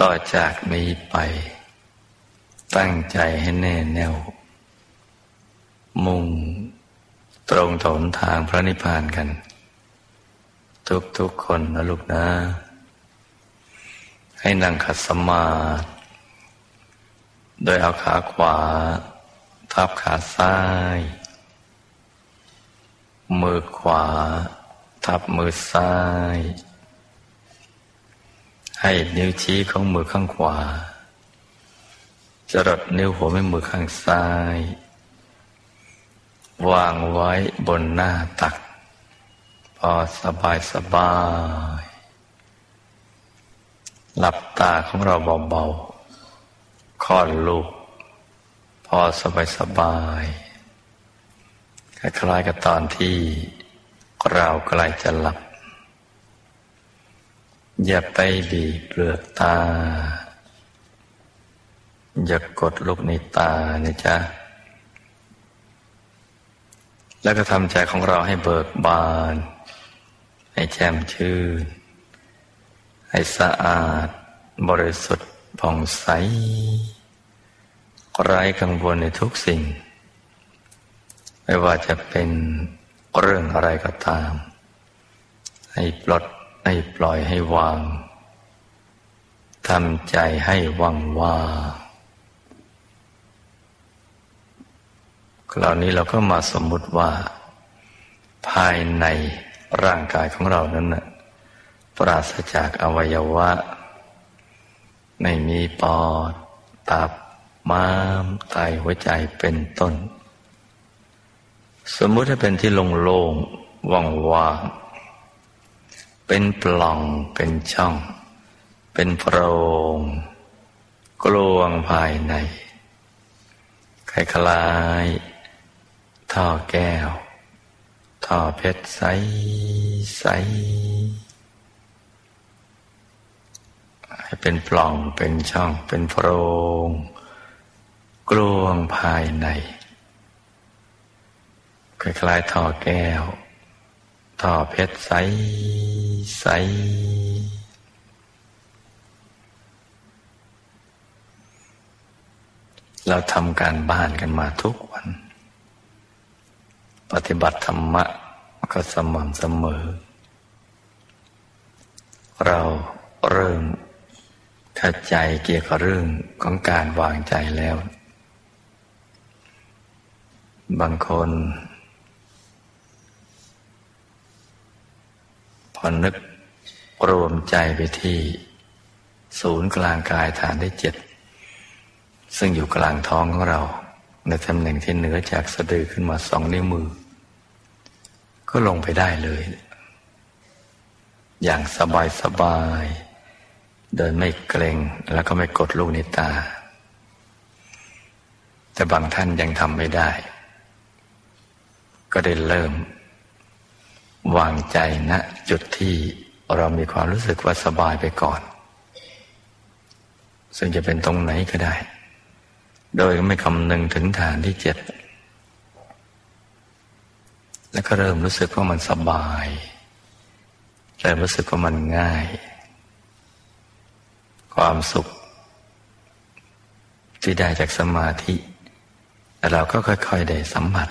ต่อจากนี้ไป ตั้งใจให้แน่แน่ว มุ่งตรงถนทางพระนิพพานกัน ทุกๆคนนะลูกนะ ให้นั่งขัดสมาธิโดยเอาขาขวา ทับขาซ้าย มือขวา ทับมือซ้าย ให้นิ้วชี้ของมือข้างขวาจรดนิ้วหัวแม่มือข้างซ้าย วางไว้บนหน้าตัก พอสบายสบาย หลับตาของเราเบาๆคลอดลูก พอสบายสบายคล้ายๆกับตอนที่เราใกล้จะหลับ อย่าไปบีบเปลือกตา อย่ากดลูกในตานะจ๊ะ แล้วก็ทำใจของเราให้เบิกบาน ให้แจ่มชื่น ให้สะอาด บริสุทธิ์ผ่องใส ไร้กังวลในทุกสิ่ง ไม่ว่าจะเป็นเรื่องอะไรก็ตาม ให้ปลด ให้ปล่อยให้วาง ทำใจให้ว่างว่าคราวนี้เราก็มาสมมุติว่า ภายในร่างกายของเรานั้นนะปราศจากอวัยวะ ไม่มีปอด ตับ ม้ามไตหัวใจเป็นต้น สมมุติถ้าเป็นที่โล่งๆว่างๆ เป็นปล่องเป็นช่อง เป็นโพรงกลวงภายในคล้ายๆท่อแก้ว ท่อเพชรใสใสให้เป็นปล่องเป็นช่อง เป็นโพรง กลวงภายในคล้ายๆท่อแก้ว ท่อเพชรใส ใส เราทำการบ้านกันมาทุกวัน ปฏิบัติธรรมะก็สม่ำเสมอ เราเริ่มเข้าใจเกี่ยวกับเรื่องของการวางใจแล้ว บางคน พอนึกรวมใจไปที่ ศูนย์กลางกายฐานได้เจ็ด ซึ่งอยู่กลางท้องของเรา ในตำแหน่งที่เหนือจากสะดือขึ้นมาสองนิ้วมือ ก็ลงไปได้เลย อย่างสบายสบายโดยไม่เกรงแล้วก็ไม่กดลูกในตา แต่บางท่านยังทำไม่ได้ ก็ได้เริ่ม วางใจณนะจุดที่เรามีความรู้สึกว่าสบายไปก่อน ซึ่งจะเป็นตรงไหนก็ได้ โดยไม่คำนึงถึงฐานที่เจ็ดแล้วก็เริ่มรู้สึกว่ามันสบายเริ่มรู้สึกว่ามันง่าย ความสุข ที่ได้จากสมาธิเราก็ค่อย ๆ ได้สัมผัส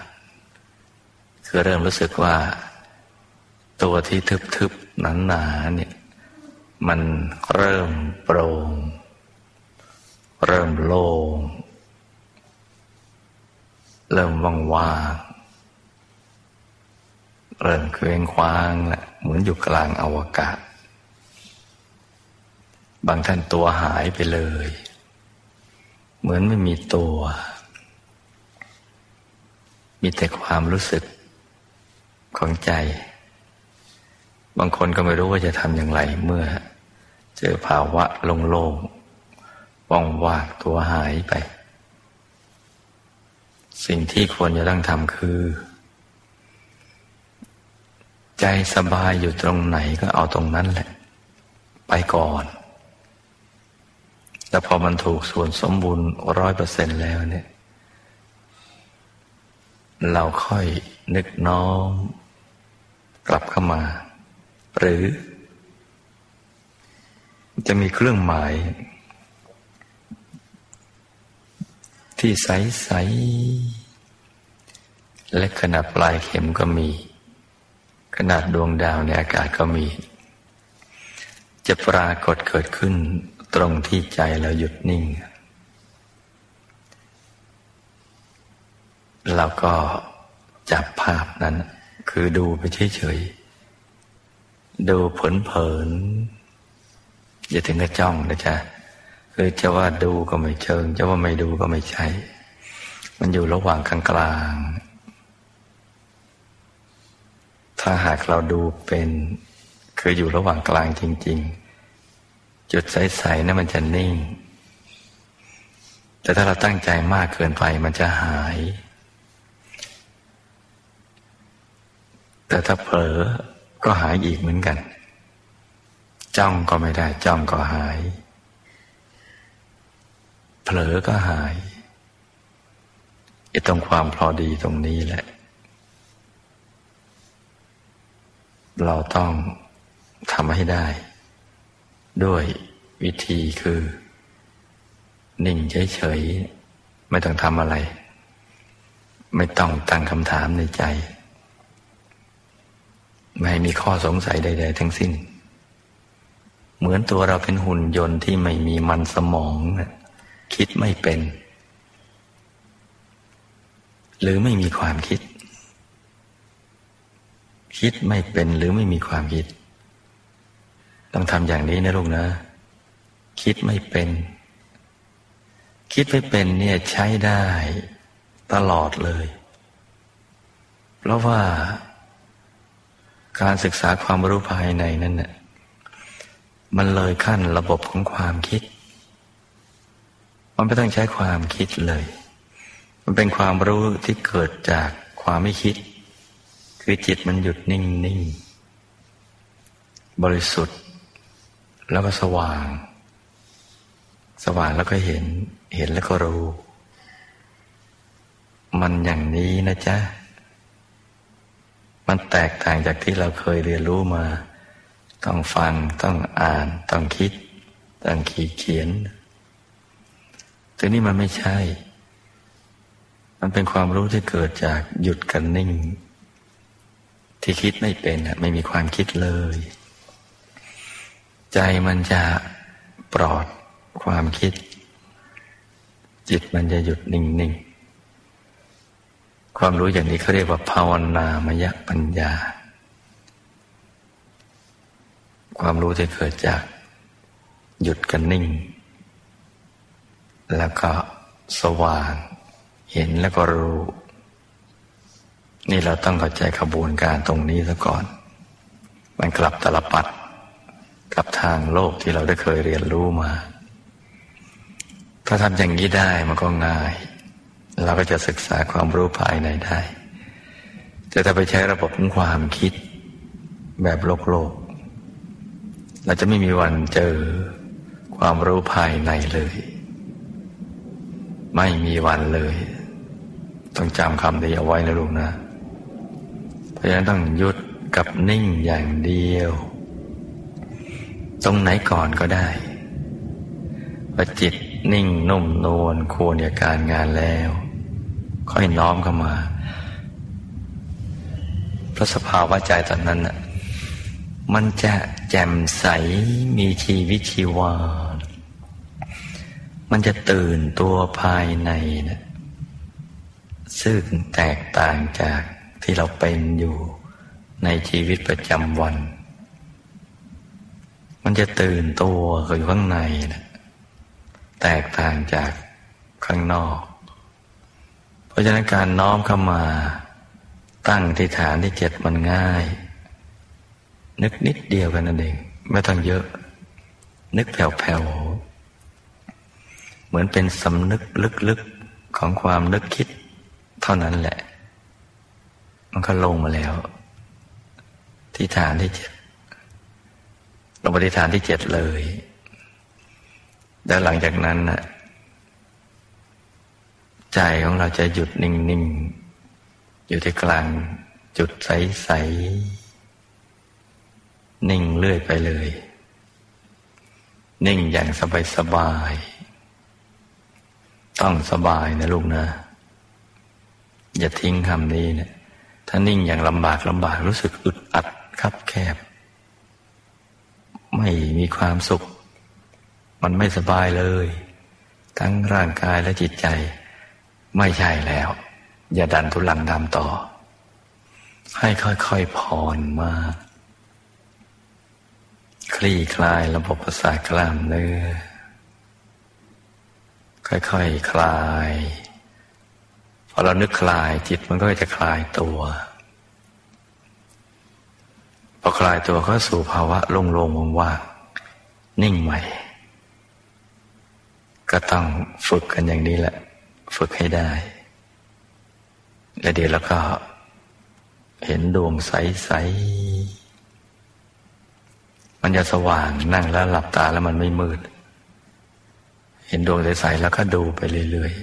คือเริ่มรู้สึกว่า ตัวที่ทึบๆหนาๆเนี่ย มันเริ่มโปร่ง เริ่มโล่ง เริ่มว่างๆ เริ่มเคว้งคว้างแหละเหมือนอยู่กลางอวกาศ บางท่านตัวหายไปเลย เหมือนไม่มีตัว มีแต่ความรู้สึกของใจ บางคนก็ไม่รู้ว่าจะทำอย่างไรเมื่อ เจอภาวะโล่งๆว่างว่างตัวหายไป สิ่งที่ควรจะต้องทำคือ ใจสบายอยู่ตรงไหนก็เอาตรงนั้นแหละ ไปก่อน แล้วพอมันถูกส่วนสมบูรณ์ร้อยเปอร์เซ็นแล้วเนี่ย เราค่อยนึกน้อมกลับเข้ามา หรือ จะมีเครื่องหมาย ที่ใส ๆ และขนาดปลายเข็มก็มี ขนาดดวงดาวในอากาศก็มี จะปรากฏเกิดขึ้นตรงที่ใจเราหยุดนิ่ง เราก็จับภาพนั้น คือดูไปเฉยๆ ดูเผินๆอย่าถึงกับจ้องนะจ๊ะคือจะว่าดูก็ไม่เชิง จะว่าไม่ดูก็ไม่ใช่ มันอยู่ระหว่างกลางกลาง ถ้าหากเราดูเป็น คืออยู่ระหว่างกลางจริง ๆ จุดใสๆนะั้นมันจะนิ่ง แต่ถ้าเราตั้งใจมากเกินไปมันจะหาย แต่ถ้าเผลอ ก็หายอีกเหมือนกัน จ้องก็ไม่ได้ จ้องก็หาย เผลอก็หายไอ้ตรงความพอดีตรงนี้แหละ เราต้องทำให้ได้ ด้วยวิธีคือ นิ่งเฉยๆ ไม่ต้องทำอะไร ไม่ต้องตั้งคำถามในใจ ไม่มีข้อสงสัยใด ๆ ทั้งสิ้น เหมือนตัวเราเป็นหุ่นยนต์ที่ไม่มีมันสมองนะคิดไม่เป็น หรือไม่มีความคิด คิดไม่เป็นหรือไม่มีความคิด ต้องทำอย่างนี้นะลูกนะ คิดไม่เป็น คิดไม่เป็นเนี่ยใช้ได้ตลอดเลย เพราะว่า การศึกษาความรู้ภายในนั้นน่ะมันเลยขั้นระบบของความคิด มันไม่ต้องใช้ความคิดเลย มันเป็นความรู้ที่เกิดจากความไม่คิด คือจิตมันหยุดนิ่งนิ่งบริสุทธิ์ แล้วก็สว่าง สว่างแล้วก็เห็น เห็นแล้วก็รู้ มันอย่างนี้นะจ๊ะ มันแตกต่างจากที่เราเคยเรียนรู้มา ต้องฟัง ต้องอ่าน ต้องคิด ต้องขีดเขียนแต่นี่มันไม่ใช่ มันเป็นความรู้ที่เกิดจากหยุดกันนิ่ง ที่คิดไม่เป็นไม่มีความคิดเลย ใจมันจะปลอดความคิด จิตมันจะหยุดนิ่งๆ ความรู้อย่างนี้เขาเรียกว่าภาวนามยปัญญา ความรู้ที่เกิดจากหยุดกันนิ่ง แล้วก็สว่าง เห็นแล้วก็รู้ นี่เราต้องเข้าใจขบวนการตรงนี้ซะก่อน มันกลับตลปัดกับทางโลกที่เราได้เคยเรียนรู้มา ถ้าทำอย่างนี้ได้มันก็ง่าย เราก็จะศึกษาความรู้ภายในได้แต่ถ้าไปใช้ระบบของความคิดแบบโลกโลก เราจะไม่มีวันเจอความรู้ภายในเลย ไม่มีวันเลย ต้องจำคำนี้เอาไว้นะลูกนะ เพราะฉะนั้นต้องหยุดกับนิ่งอย่างเดียว ตรงไหนก่อนก็ได้พอจิตนิ่งนุ่มนวลควรในการงานแล้ว ค่อยน้อมเข้ามาเพราะสภาวะใจตอนนั้นน่ะมันจะแจ่มใสมีชีวิตชีวา มันจะตื่นตัวภายในนะซึ่งแตกต่างจากที่เราเป็นอยู่ในชีวิตประจำวัน มันจะตื่นตัวอยู่ข้างในนะแตกต่างจากข้างนอก ราะฉะนั้นการน้อมเข้ามาตั้งที่ฐานที่เจ็ดมันง่าย นึกนิดเดียวกันนั่นเอง ไม่ต้องเยอะ นึกแผ่วๆเหมือนเป็นสำนึกลึกๆของความนึกคิด เท่านั้นแหละ มันก็ลงมาแล้ว ที่ฐานที่เจ็ดลงไปที่ฐานที่เจ็ดเลย แล้วหลังจากนั้นน่ะ ใจของเราจะหยุดนิ่ง ๆ อยู่ที่กลางจุดใส ๆ นิ่งเลื่อยไปเลย นิ่งอย่างสบายๆต้องสบายนะลูกนะ อย่าทิ้งคำนี้เนะถ้านิ่งอย่างลำบากลำบากรู้สึกอึดอัดคับแคบ ไม่มีความสุข มันไม่สบายเลย ทั้งร่างกายและจิตใจ ไม่ใช่แล้ว อย่าดันทุลังดำต่อ ให้ค่อยๆผ่อนมาคลี่คลายระบบประสาทกล้ามเนื้อ ค่อยๆคคลาย พอเรานึกคลายจิตมันก็จะคลายตัวพอคลายตัวก็สู่ภาวะโล่งๆว่างๆนิ่งใหม่ ก็ต้องฝึกกันอย่างนี้แหละ ฝึกให้ได้ แล้วเดี๋ยวเราก็ เห็นดวงใส ๆ มันจะสว่างนั่งแล้วหลับตาแล้วมันไม่มืด เห็นดวงใส ๆ แล้วก็ดูไปเรื่อย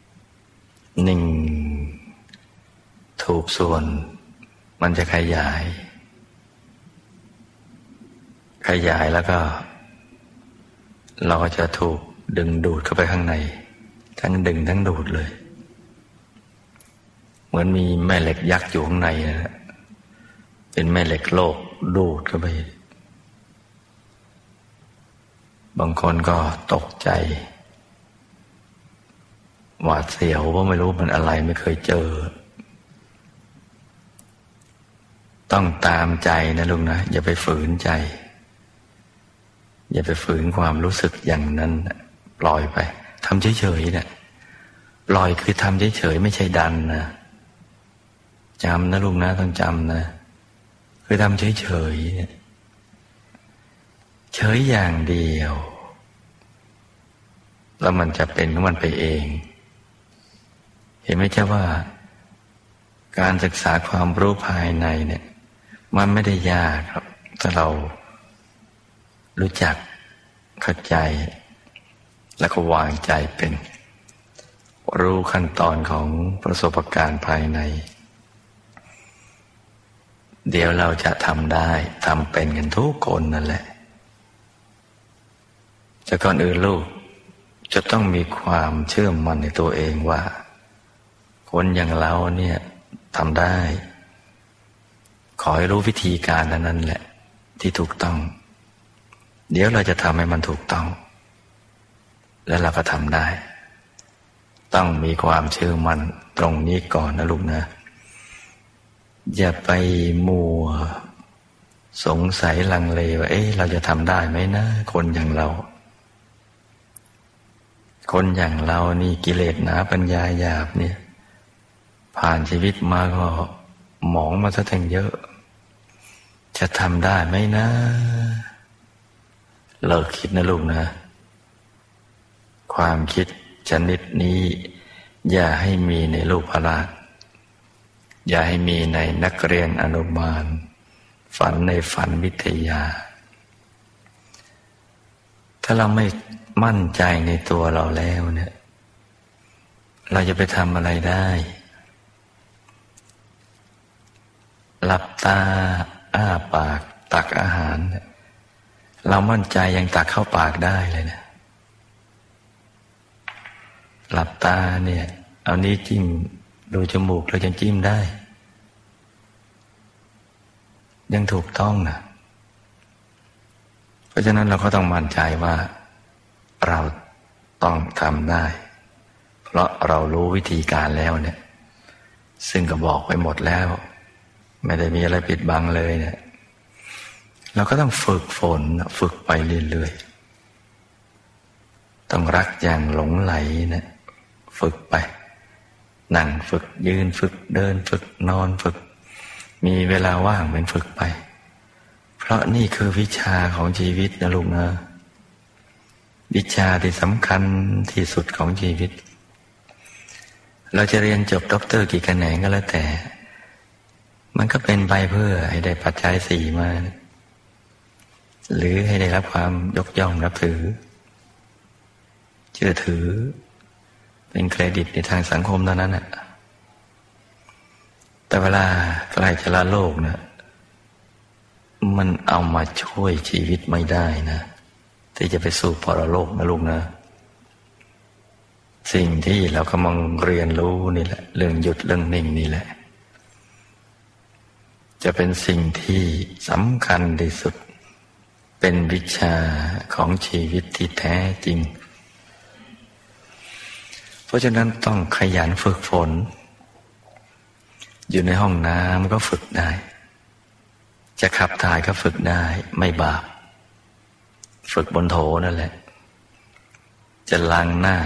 ๆ นิ่ง ถูกส่วน มันจะขยาย ขยายแล้วก็ เราก็จะถูกดึงดูดเข้าไปข้างใน ทั้งดึงทั้งดูดเลย เหมือนมีแม่เหล็กยักษ์อยู่ข้างในนะเป็นแม่เหล็กโลกดูดเข้าไป บางคนก็ตกใจ หวาดเสียวว่าไม่รู้มันอะไรไม่เคยเจอ ต้องตามใจนะลุงนะ อย่าไปฝืนใจ อย่าไปฝืนความรู้สึกอย่างนั้น ปล่อยไป ทำเฉยๆเนี่ยปล่อยคือทำเฉยๆไม่ใช่ดันนะจำนะลุงนะต้องจำนะ คือทำเฉยๆเนี่ยเฉยอย่างเดียว แล้วมันจะเป็นของมันไปเอง เห็นไหมเจ้าว่า การศึกษาความรู้ภายในเนี่ย มันไม่ได้ยากครับ ถ้าเรารู้จักเข้าใจ แล้วก็วางใจเป็น รู้ขั้นตอนของประสบการณ์ภายใน เดี๋ยวเราจะทำได้ทำเป็นกันทุกคนนั่นแหละแต่ก่อนอื่นลูกจะต้องมีความเชื่อมั่นในตัวเองว่า คนอย่างเราเนี่ยทำได้ ขอให้รู้วิธีการนั้นแหละ ที่ถูกต้อง เดี๋ยวเราจะทำให้มันถูกต้อง และเราก็ทำได้ ต้องมีความเชื่อมั่นตรงนี้ก่อนนะลูกนะ อย่าไปมัว สงสัยลังเลว่า เอ๊ะเราจะทำได้ไหมนะ คนอย่างเรา คนอย่างเรานี่กิเลสหนาปัญญาหยาบเนี่ย ผ่านชีวิตมาก็หมองมาซะทั้งเยอะ จะทำได้ไหมนะ เลิกคิดนะลูกนะ ความคิดชนิดนี้ อย่าให้มีในลูกพระอย่าให้มีในนักเรียนอนุบาล ฝันในฝันวิทยา ถ้าเราไม่มั่นใจในตัวเราแล้วเนี่ย เราจะไปทำอะไรได้ หลับตาอ้าปากตักอาหาร เรามั่นใจยังตักเข้าปากได้เลยนะ หลับตาเนี่ย เอานี้จิ้มดูจมูกเราจะจิ้มได้ ยังถูกต้องนะเพราะฉะนั้นเราก็ต้องมั่นใจว่า เราต้องทำได้ เพราะเรารู้วิธีการแล้วเนี่ย ซึ่งก็บอกไปหมดแล้ว ไม่ได้มีอะไรปิดบังเลยเนี่ย เราก็ต้องฝึกฝนฝึกไปเรื่อยๆต้องรักอย่างหลงไหลเนะ ฝึกไป นั่งฝึกยืนฝึกเดินฝึกนอนฝึก มีเวลาว่างเป็นฝึกไป เพราะนี่คือวิชาของชีวิตนะลูกนะวิชาที่สำคัญที่สุดของชีวิต เราจะเรียนจบด็อกเตอร์กี่คะแนนก็แล้วแต่ มันก็เป็นไปเพื่อให้ได้ปัจจัยสี่มา หรือให้ได้รับความยกย่องนับถือ เชื่อถือ เป็นเครดิตในทางสังคมเท่านั้นแหะแต่เวลาใกล้จะละโลกนะมันเอามาช่วยชีวิตไม่ได้นะ ที่จะไปสู่ปรโลกนะลูกนะ สิ่งที่เรากำลังเรียนรู้นี่แหละ เรื่องหยุดเรื่องนิ่งนี่แหละ จะเป็นสิ่งที่สำคัญที่สุด เป็นวิชาของชีวิตที่แท้จริง เพราะฉะนั้นต้องขยันฝึกฝน อยู่ในห้องน้ำก็ฝึกได้ จะขับถ่ายก็ฝึกได้ ไม่บาป ฝึกบนโถนั่นแหละ จะล้างหน้า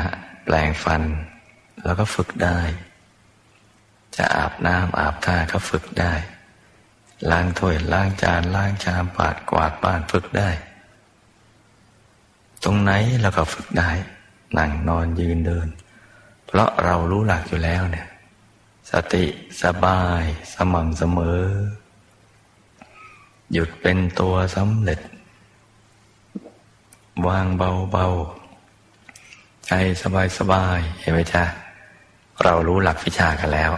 แปลงฟัน แล้วก็ฝึกได้ จะอาบน้ำอาบท่าก็ฝึกได้ ล้างถ้วยล้างจานล้างชามปาดกวาดบ้านฝึกได้ตรงไหนเราก็ฝึกได้ นั่งนอนยืนเดิน เพราะเรารู้หลักอยู่แล้วเนี่ยสติสบายสม่ำเสมอ หยุดเป็นตัวสำเร็จ วางเบาๆ ใจสบายสบายเห็นไหมจ๊ะ เรารู้หลักวิชากันแล้ว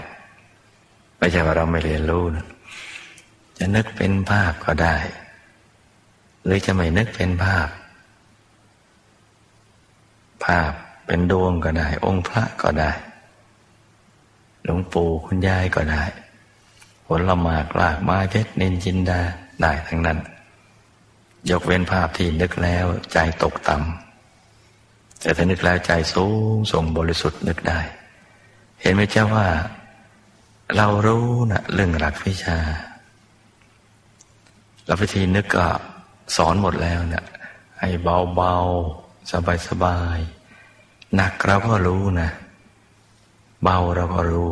ไม่ใช่ว่าเราไม่เรียนรู้นะจะนึกเป็นภาพก็ได้ หรือจะไม่นึกเป็นภาพ ภาพ เป็นดวงก็ได้ องค์พระก็ได้ หลวงปู่คุณยายก็ได้ ผลละหมากลากไม้เพชรนินจินดาได้ทั้งนั้น ยกเว้นภาพที่นึกแล้วใจตกต่ำแต่ถ้านึกแล้วใจสูงส่งบริสุทธิ์นึกได้ เห็นไหมเจ้าว่า เรารู้นะเรื่องหลักวิชา แล้ววิธีนึกก็สอนหมดแล้วนะให้เบาเบาสบายสบาย หนักเราก็รู้นะ เบาเราก็รู้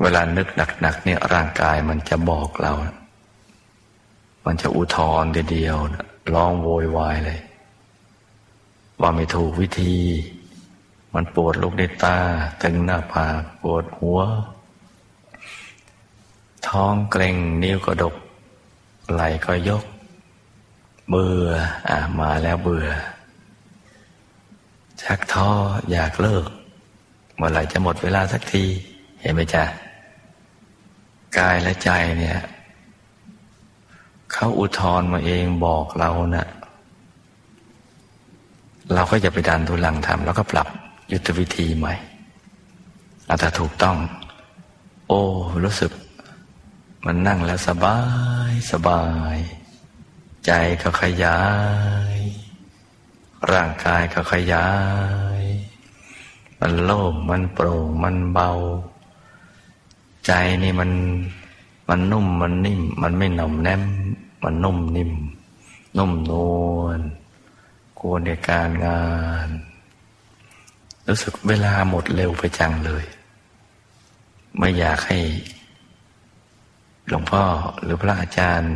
เวลานึกหนักๆเนี่ยร่างกายมันจะบอกเรา มันจะอุทธรเดียวร้องโวยวายเลย ว่าไม่ถูกวิธี มันปวดลูกในตาตึงหน้าผากปวดหัว ท้องเกร็งนิ้วกระดกไหลก็ยก เบื่ออ่ามาแล้วเบื่อ ชักท้ออยากเลิกเมื่อไหร่จะหมดเวลาสักที เห็นไหมจ๊ะกายและใจเนี่ยเขาอุทธรมาเองบอกเรานะ่ะ เราก็จะไปดันทุลังทำแล้วก็ปรับยุทธวิธีใหม่อาถ้าถูกต้อง โอ้ รู้สึก มันนั่งแล้วสบาย สบาย ใจก็ขยาย ร่างกายก็ขยาย มันโล่งมันโปร่งมันเบา ใจนี่มันมันนุ่มมันนิ่ม มันไม่หน่อมแนม มันนุ่มนิ่ม นุ่มนวลกลัวในการงาน รู้สึกเวลาหมดเร็วไปจังเลย ไม่อยากให้ หลวงพ่อหรือพระอาจารย์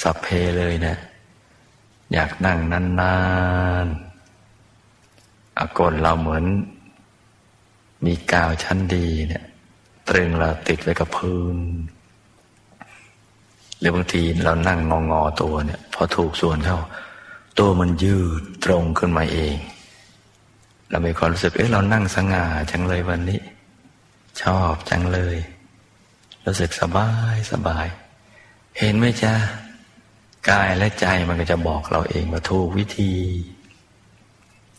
สับเพเลยนะอยากนั่งนานๆ อากลเราเหมือน มีกาวชั้นดีเนี่ย ตรึงเราติดไว้กับพื้น หรือบางทีเรานั่งงองอตัวเนี่ย พอถูกส่วนเข้า ตัวมันยืดตรงขึ้นมาเอง เรามีความรู้สึก เอ๊ะเรานั่งสง่าจังเลยวันนี้ ชอบจังเลย รู้สึกสบายสบาย เห็นไหมจ๊ะกายและใจมันก็จะบอกเราเองว่าถูกวิธี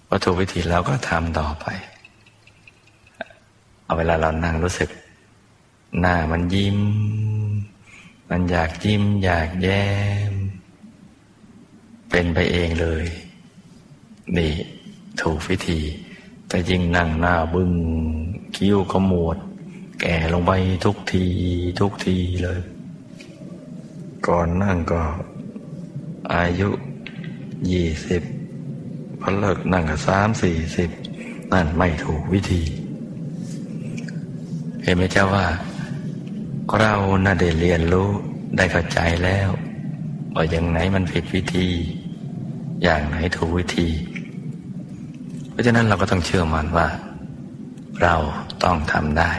ว่าถูกวิธีเราก็ทำต่อไป เอาเวลาเรานั่งรู้สึก หน้ามันยิ้ม มันอยากยิ้ม อยากแย้ม เป็นไปเองเลย นี่ถูกวิธีแต่ยิ่งนั่งหน้าบึง้งคิ้วขมวด แก่ลงไปทุกทีทุกทีเลย ก่อนนั่งก็อายุยี่สิบ พอเลิกนั่งก็สามสี่สิบนั่นไม่ถูกวิธี เห็นไหมเจ้าว่า เราน่าได้เรียนรู้ได้เข้าใจแล้วว่าอย่างไหนมันผิดวิธี อย่างไหนถูกวิธี เพราะฉะนั้นเราก็ต้องเชื่อมันว่า เราต้องทำได้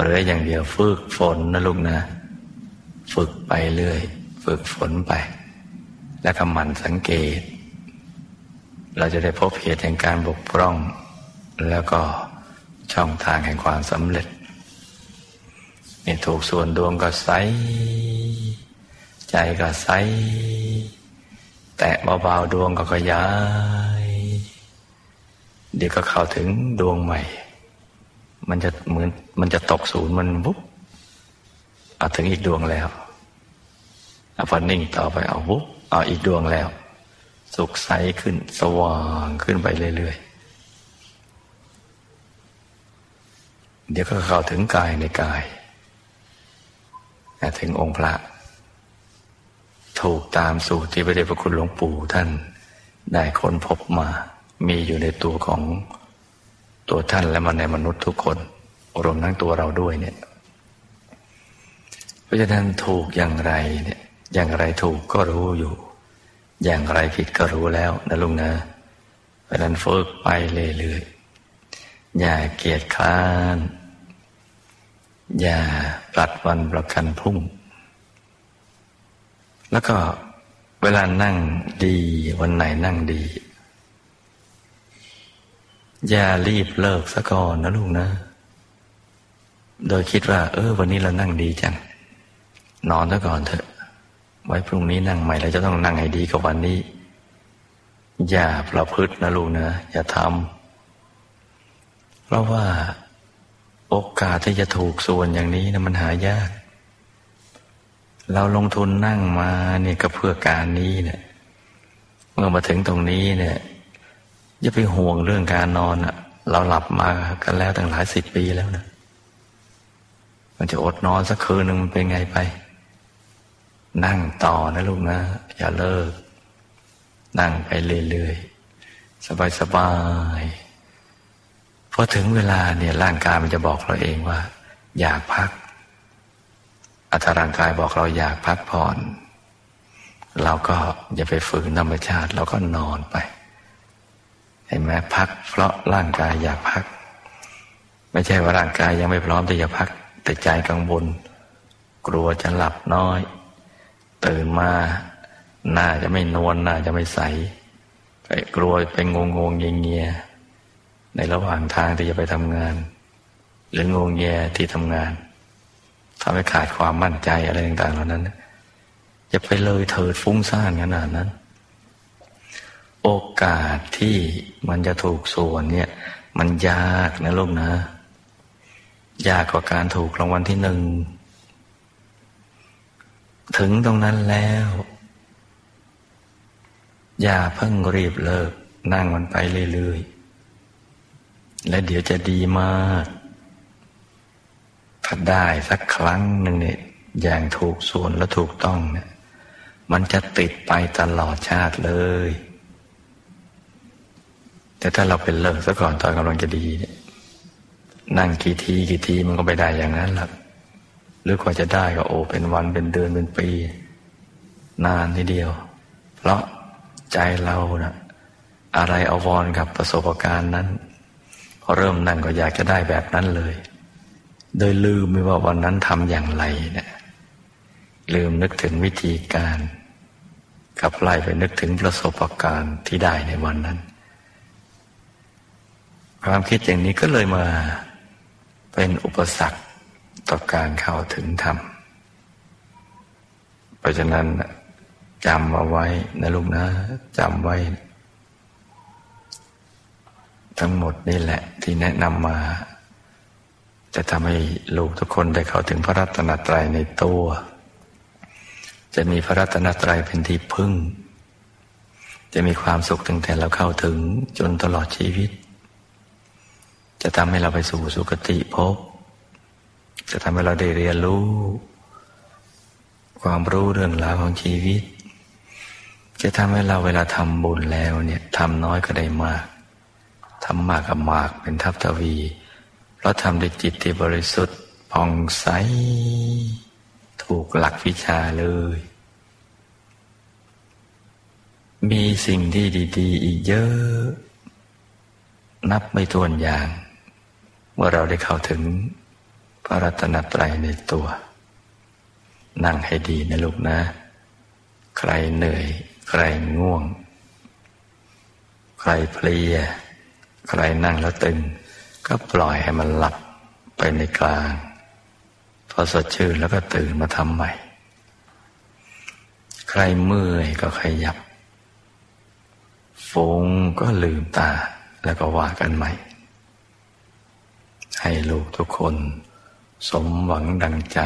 หรืออย่างเดียวฝึกฝนนะลูกนะ ฝึกไปเรื่อย ฝึกฝนไป แล้วก็หมั่นสังเกต เราจะได้พบเหตุแห่งการบกพร่อง แล้วก็ช่องทางแห่งความสำเร็จนี่ถูกส่วนดวงก็ใสใจก็ใสแตะเบาๆดวงก็ขยาย เดี๋ยวก็เข้าถึงดวงใหม่ มันจะเหมือนมันจะตกศูนย์มันปุ๊บเอาถึงอีกดวงแล้วเอาพอนิ่งต่อไปเอาปุ๊บเอาอีกดวงแล้ว สุขใสขึ้น สว่างขึ้นไปเรื่อยๆ เดี๋ยวก็เข้าถึงกายในกาย ถึงองค์พระ ถูกตามสูตรที่พระเดชพระคุณหลวงปู่ท่านได้ค้นพบมา มีอยู่ในตัวของตัวท่านและมาในมนุษย์ทุกคน รวมทั้งตัวเราด้วยเนี่ย เพราะฉะนั้นถูกอย่างไรเนี่ย อย่างไรถูกก็รู้อยู่ อย่างไรผิดก็รู้แล้วนะลุงนะเพราะนั้นฝึกไปเรื่อยๆอย่าเกียจคร้าน อย่าปลัดวันประกันพรุ่ง แล้วก็เวลานั่งดีวันไหนนั่งดี อย่ารีบเลิกซะก่อนนะลูกนะ โดยคิดว่า เออ วันนี้เรานั่งดีจัง นอนซะก่อนเถอะ ไว้พรุ่งนี้นั่งใหม่เราจะต้องนั่งให้ดีกว่าวันนี้ อย่าประพฤตินะลูกนะ อย่าทำเพราะว่าโอกาสที่จะถูกส่วนอย่างนี้นะมันหายาก เราลงทุนนั่งมาเนี่ยก็เพื่อการนี้เนี่ยเมื่อมาถึงตรงนี้เนี่ยอย่าไปห่วงเรื่องการนอนอะเราหลับมากันแล้วตั้งหลายสิบปีแล้วนะมันจะอดนอนสักคืนหนึ่งมันเป็นไงไป นั่งต่อนะลูกนะ อย่าเลิก นั่งไปเรื่อยๆ สบายๆพอถึงเวลาเนี่ยร่างกายมันจะบอกเราเองว่า อยากพักอัตร่างกายบอกเราอยากพักผ่อน เราก็อย่าไปฝืนธรรมชาติเราก็นอนไปเห็นไหมพัก เพราะร่างกายอยากพัก ไม่ใช่ว่าร่างกายยังไม่พร้อมที่จะพัก แต่ใจกังวลกลัวจะหลับน้อย ตื่นมาหน้าจะไม่นวลหน้าจะไม่ใสกลัวไปงงงเงียเงียในระหว่างทางที่จะไปทำงาน หรืองงแงที่ทำงานทำให้ขาดความมั่นใจอะไรต่างๆเหล่านั้นจะไปเลยเถิดฟุ้งซ่านขนาดนั้น โอกาสที่มันจะถูกส่วนเนี่ย มันยากนะลูกนะ ยากกว่าการถูกรางวัลที่หนึ่ง ถึงตรงนั้นแล้ว อย่าเพิ่งรีบเลิก นั่งมันไปเรื่อยๆ และเดี๋ยวจะดีมากถ้าได้สักครั้งหนึ่งเนี่ยอย่างถูกส่วนและถูกต้องเนี่ย มันจะติดไปตลอดชาติเลย แต่ถ้าเราเป็นเลิกซะก่อนตอนกำลังจะดีเนี่ยนั่งกี่ทีกี่ทีมันก็ไม่ได้อย่างนั้นหรอก รือกว่าจะได้ก็โอ้เป็นวันเป็นเดือนเป็นปี นานทีเดียว เพราะใจเรานะอะไรอววรกับประสบการณ์นั้นพอเริ่มนั่งก็อยากจะได้แบบนั้นเลย โดยลืมไม่ว่าวันนั้นทำอย่างไรเนะี่ยลืมนึกถึงวิธีการกับไล่ไปนึกถึงประสบการณ์ที่ได้ในวันนั้น ความคิดอย่างนี้ก็เลยมาเป็นอุปสรรค ต่อการเข้าถึงธรรม เพราะฉะนั้นจำเอาไว้นะลูกนะจำไว้ ทั้งหมดนี่แหละที่แนะนำมา จะทำให้ลูกทุกคนได้เข้าถึงพระรัตนตรัยในตัว จะมีพระรัตนตรัยเป็นที่พึ่ง จะมีความสุขตั้งแต่เราเข้าถึงจนตลอดชีวิต จะทำให้เราไปสู่สุคติภพ จะทำให้เราได้เรียนรู้ ความรู้เรื่องราวของชีวิต จะทำให้เราเวลาทำบุญแล้วเนี่ยทำน้อยก็ได้มากทำมากกับมากเป็นทัพทวี เพราะทำด้วยจิตที่บริสุทธิ์ผ่องใส ถูกหลักวิชาเลย มีสิ่งที่ดี ๆ อีกเยอะ นับไม่ถ้วนอย่าง เมื่อเราได้เข้าถึง พระรัตนตรัยในตัว นั่งให้ดีนะลูกนะ ใครเหนื่อย ใครง่วง ใครเพลีย ใครนั่งแล้วตึง ก็ปล่อยให้มันหลับไปในกลาง พอสดชื่นแล้วก็ตื่นมาทำใหม่ ใครเมื่อยก็ขยับฟงก็ลืมตาแล้วก็ว่ากันใหม่ ให้ลูกทุกคน สมหวังดังใจ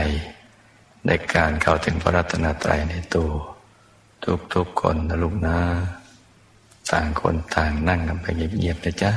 ในการเข้าถึงพระรัตนตรัยในตัว ทุกๆคนนะลูกนะ ต่างคนต่างนั่งกันไปเงียบๆนะจ๊ะ